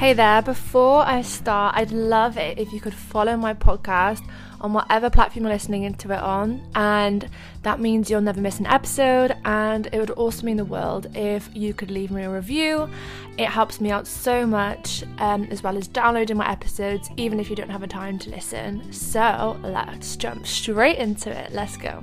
Hey there, before I start, I'd love it if you could follow my podcast on whatever platform you're listening into it on, and that means you'll never miss an episode. And it would also mean the world if you could leave me a review. It helps me out so much, um, as well as downloading my episodes, even if you don't have a time to listen. So let's jump straight into it. Let's go.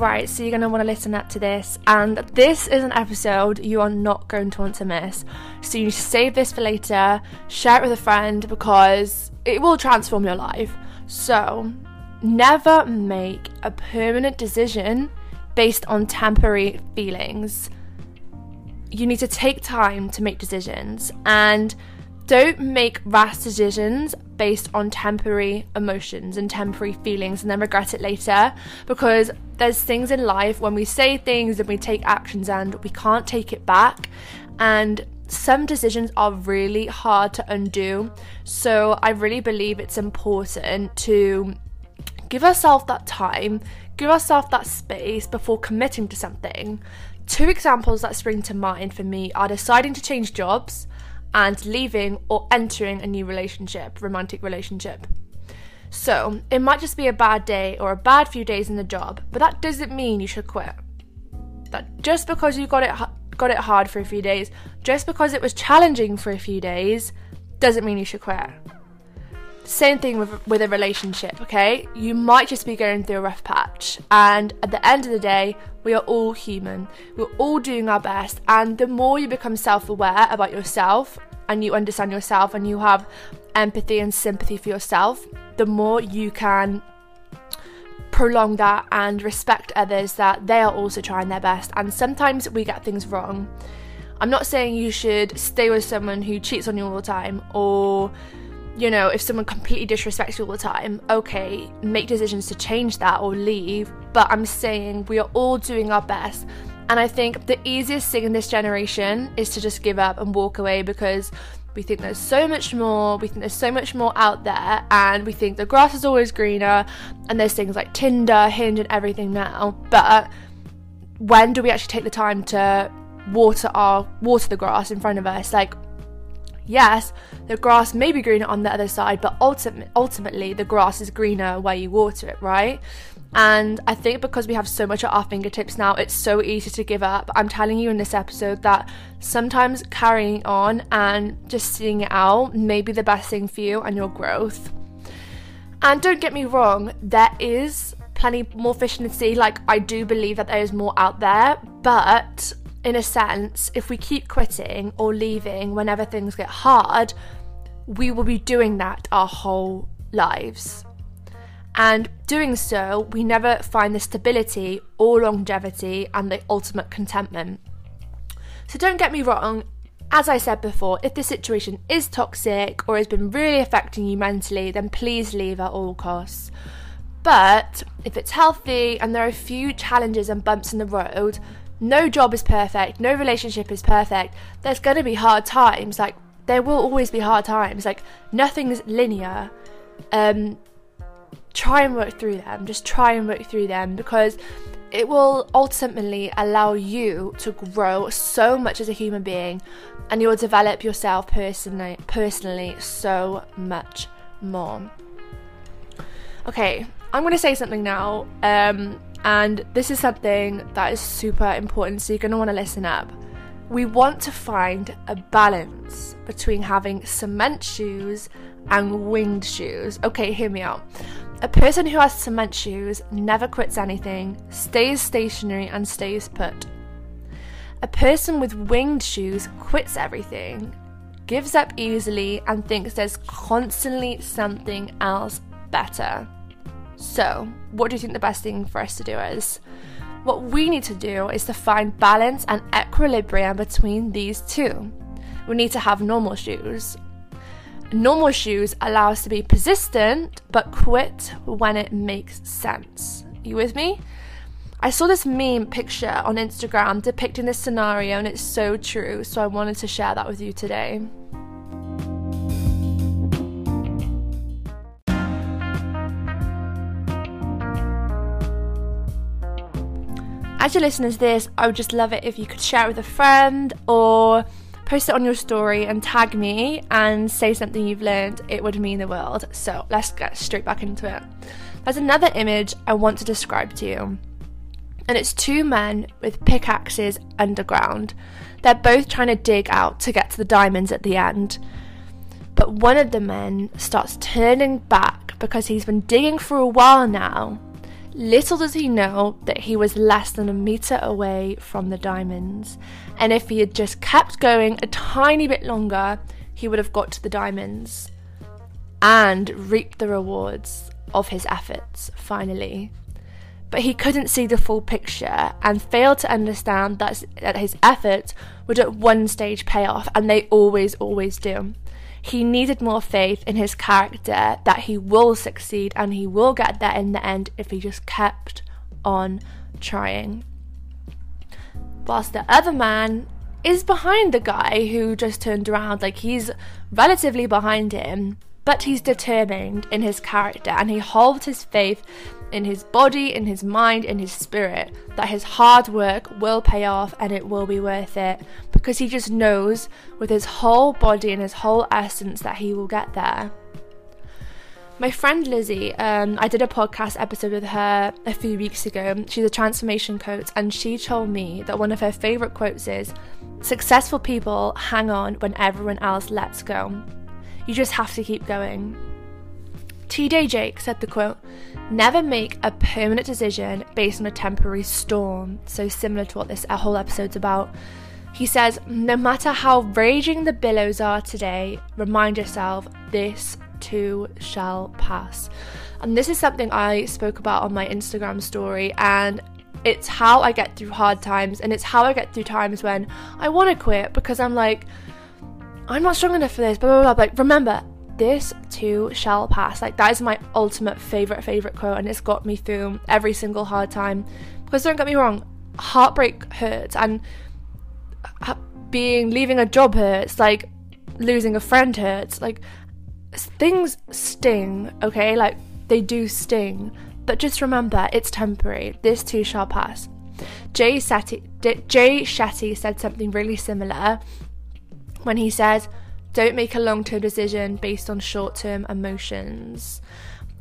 Right, so you're going to want to listen up to this, and this is an episode you are not going to want to miss. So you save this for later, share it with a friend because it will transform your life. So, never make a permanent decision based on temporary feelings. You need to take time to make decisions and don't make rash decisions based on temporary emotions and temporary feelings and then regret it later. Because there's things in life when we say things and we take actions and we can't take it back. And some decisions are really hard to undo. So i really believe it's important to give ourselves that time give ourselves that space before committing to something. Two examples that spring to mind for me are deciding to change jobs and leaving or entering a new relationship, romantic relationship. So, it might just be a bad day or a bad few days in the job, but that doesn't mean you should quit. That just because you got it got it hard for a few days, just because it was challenging for a few days, doesn't mean you should quit. Same thing with with a relationship, okay? You might just be going through a rough patch, and at the end of the day, we are all human. We're all doing our best, and the more you become self-aware about yourself and you understand yourself and you have empathy and sympathy for yourself, the more you can prolong that and respect others that they are also trying their best. And sometimes we get things wrong. I'm not saying you should stay with someone who cheats on you all the time or you know, if someone completely disrespects you all the time, okay, make decisions to change that or leave. But I'm saying we are all doing our best and I think the easiest thing in this generation is to just give up and walk away because we think there's so much more, we think there's so much more out there, and we think the grass is always greener, and there's things like Tinder, Hinge, and everything now. But when do we actually take the time to water our water the grass in front of us? Like, yes, the grass may be greener on the other side, but ultimately, ultimately the grass is greener where you water it, right? And I think because we have so much at our fingertips now, it's so easy to give up. I'm telling you in this episode that sometimes carrying on and just seeing it out may be the best thing for you and your growth. And don't get me wrong, there is plenty more fish in the sea. Like, I do believe that there is more out there, but in a sense, if we keep quitting or leaving whenever things get hard, we will be doing that our whole lives. And doing so, we never find the stability or longevity and the ultimate contentment. So don't get me wrong, as I said before, if the situation is toxic or has been really affecting you mentally, then please leave at all costs. But if it's healthy and there are a few challenges and bumps in the road, no job is perfect, no relationship is perfect, there's going to be hard times. Like, there will always be hard times. Like, nothing's linear. Um, try and work through them. Just try and work through them because it will ultimately allow you to grow so much as a human being and you'll develop yourself personally personally so much more. Okay, I'm going to say something now um, and this is something that is super important so you're going to want to listen up. We want to find a balance between having cement shoes and winged shoes. Okay, hear me out. A person who has cement shoes never quits anything, stays stationary, and stays put. A person with winged shoes quits everything, gives up easily, and thinks there's constantly something else better. So, what do you think the best thing for us to do is? What we need to do is to find balance and equilibrium between these two. We need to have normal shoes, Normal shoes allow us to be persistent but quit when it makes sense. You with me? I saw this meme picture on Instagram depicting this scenario and it's so true, so I wanted to share that with you today. As you're listening to this, I would just love it if you could share it with a friend or post it on your story and tag me and say something you've learned. It would mean the world. So let's get straight back into it. There's another image I want to describe to you. And it's two men with pickaxes underground. They're both trying to dig out to get to the diamonds at the end. But one of the men starts turning back because he's been digging for a while now. Little does he know that he was less than a metre away from the diamonds, and if he had just kept going a tiny bit longer, he would have got to the diamonds and reaped the rewards of his efforts finally. But he couldn't see the full picture and failed to understand that, his efforts would at one stage pay off, and they always, always do. He needed more faith in his character that he will succeed and he will get there in the end if he just kept on trying. Whilst the other man is behind the guy who just turned around, like he's relatively behind him, but he's determined in his character and he holds his faith in his body, in his mind, in his spirit that his hard work will pay off and it will be worth it because he just knows with his whole body and his whole essence that he will get there. My friend Lizzie, um, I did a podcast episode with her a few weeks ago. She's a transformation coach, and she told me that one of her favourite quotes is Successful people hang on when everyone else lets go. You just have to keep going. TD Jakes said the quote, Never make a permanent decision based on a temporary storm. So, similar to what this whole episode's about. He says, No matter how raging the billows are today, remind yourself this too shall pass. And this is something I spoke about on my Instagram story, and it's how I get through hard times, and it's how I get through times when I want to quit because I'm like, I'm not strong enough for this, blah, blah, blah. Like, remember, this too shall pass. Like that is my ultimate favorite favorite quote, and it's got me through every single hard time. Because don't get me wrong, heartbreak hurts, and being leaving a job hurts. Like losing a friend hurts. Like things sting. Okay, like they do sting. But just remember, it's temporary. This too shall pass. Jay Shetty, Jay Shetty said something really similar when he says don't make a long term decision based on short term emotions.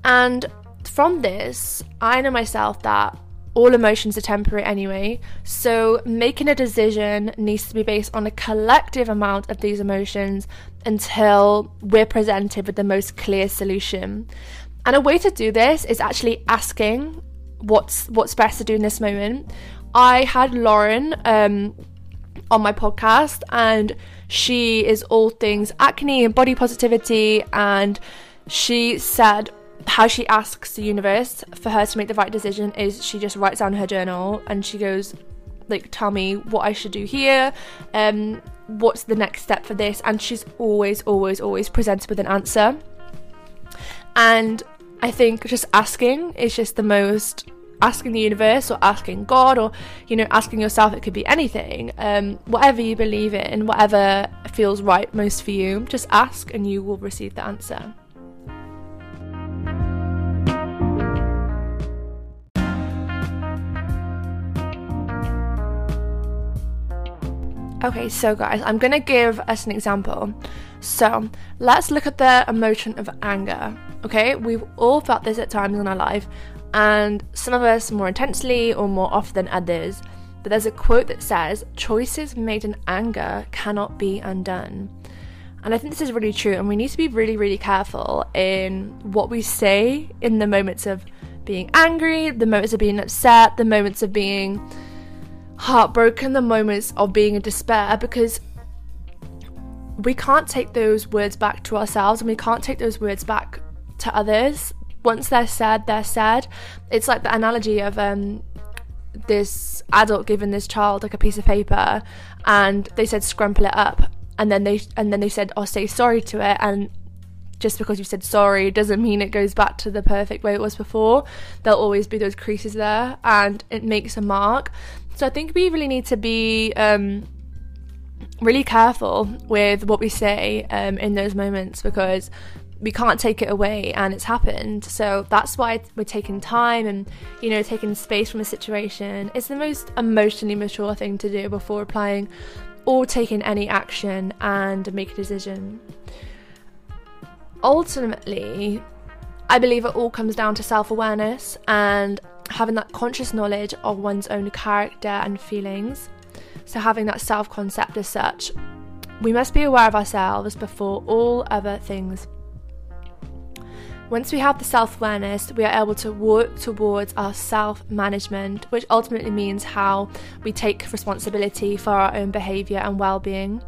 And from this, I know myself that all emotions are temporary anyway, so making a decision needs to be based on a collective amount of these emotions until we're presented with the most clear solution. And a way to do this is actually asking what's what's best to do in this moment. I had Lauren um, on my podcast and she is all things acne and body positivity, and she said how she asks the universe for her to make the right decision is she just writes down her journal and she goes like tell me what I should do here um what's the next step for this and she's always always always presented with an answer and I think just asking is just the most asking the universe or asking God or, you know, asking yourself, it could be anything. Um, whatever you believe in, whatever feels right most for you, just ask and you will receive the answer. Okay, so guys, I'm gonna give us an example. So let's look at the emotion of anger. Okay, we've all felt this at times in our life, and some of us more intensely or more often than others. But there's a quote that says, Choices made in anger cannot be undone. And I think this is really true, and we need to be really, really careful in what we say in the moments of being angry, the moments of being upset, the moments of being heartbroken, the moments of being in despair, because we can't take those words back to ourselves and we can't take those words back to others once they're said, they're said. It's like the analogy of um, this adult giving this child like a piece of paper, and they said scrumple it up, and then they and then they said, "Oh, say sorry to it," and just because you said sorry doesn't mean it goes back to the perfect way it was before. There'll always be those creases there, and it makes a mark. So I think we really need to be um, really careful with what we say um, in those moments because we can't take it away and it's happened. So that's why we're taking time and, you know, taking space from a situation. It's the most emotionally mature thing to do before applying or taking any action and make a decision. Ultimately, I believe it all comes down to self awareness and having that conscious knowledge of one's own character and feelings. So, having that self concept as such. We must be aware of ourselves before all other things once we have the self awareness, we are able to work towards our self management, which ultimately means how we take responsibility for our own behaviour and well being.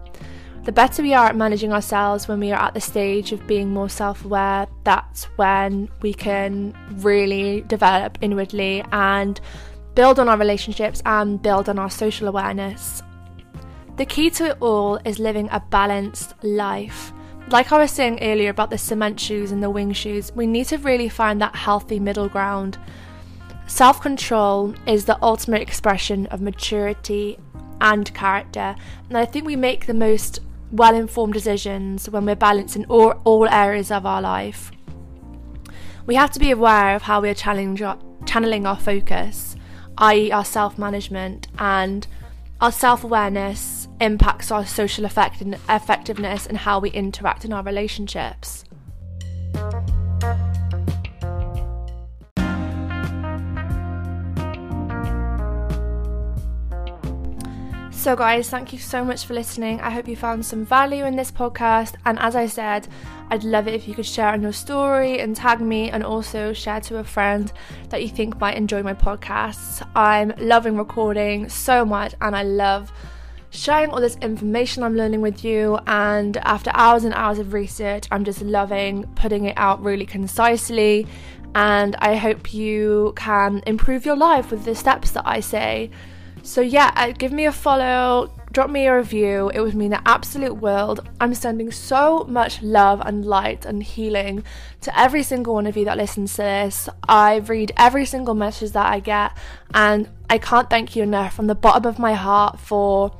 The better we are at managing ourselves when we are at the stage of being more self aware, that's when we can really develop inwardly and build on our relationships and build on our social awareness. The key to it all is living a balanced life. Like I was saying earlier about the cement shoes and the wing shoes, we need to really find that healthy middle ground. Self control is the ultimate expression of maturity and character, and I think we make the most well informed decisions when we're balancing all, all areas of our life. We have to be aware of how we are channeling our focus, i.e., our self management, and our self awareness impacts our social effect- effectiveness and how we interact in our relationships. So, guys, thank you so much for listening. I hope you found some value in this podcast. And as I said, I'd love it if you could share on your story and tag me, and also share to a friend that you think might enjoy my podcasts. I'm loving recording so much, and I love sharing all this information I'm learning with you. And after hours and hours of research, I'm just loving putting it out really concisely. And I hope you can improve your life with the steps that I say. So, yeah, uh, give me a follow, drop me a review. It would mean the absolute world. I'm sending so much love and light and healing to every single one of you that listens to this. I read every single message that I get, and I can't thank you enough from the bottom of my heart for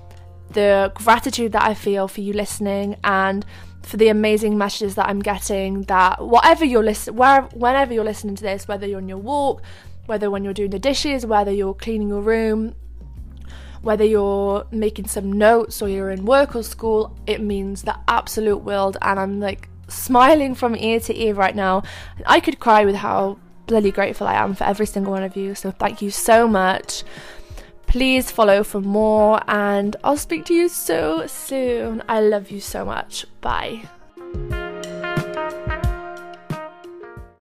the gratitude that I feel for you listening and for the amazing messages that I'm getting that whatever you're listening where whenever you're listening to this whether you're on your walk whether when you're doing the dishes whether you're cleaning your room whether you're making some notes or you're in work or school, it means the absolute world. And I'm like smiling from ear to ear right now. I could cry with how bloody grateful I am for every single one of you. So thank you so much. Please follow for more, and I'll speak to you so soon. I love you so much. Bye.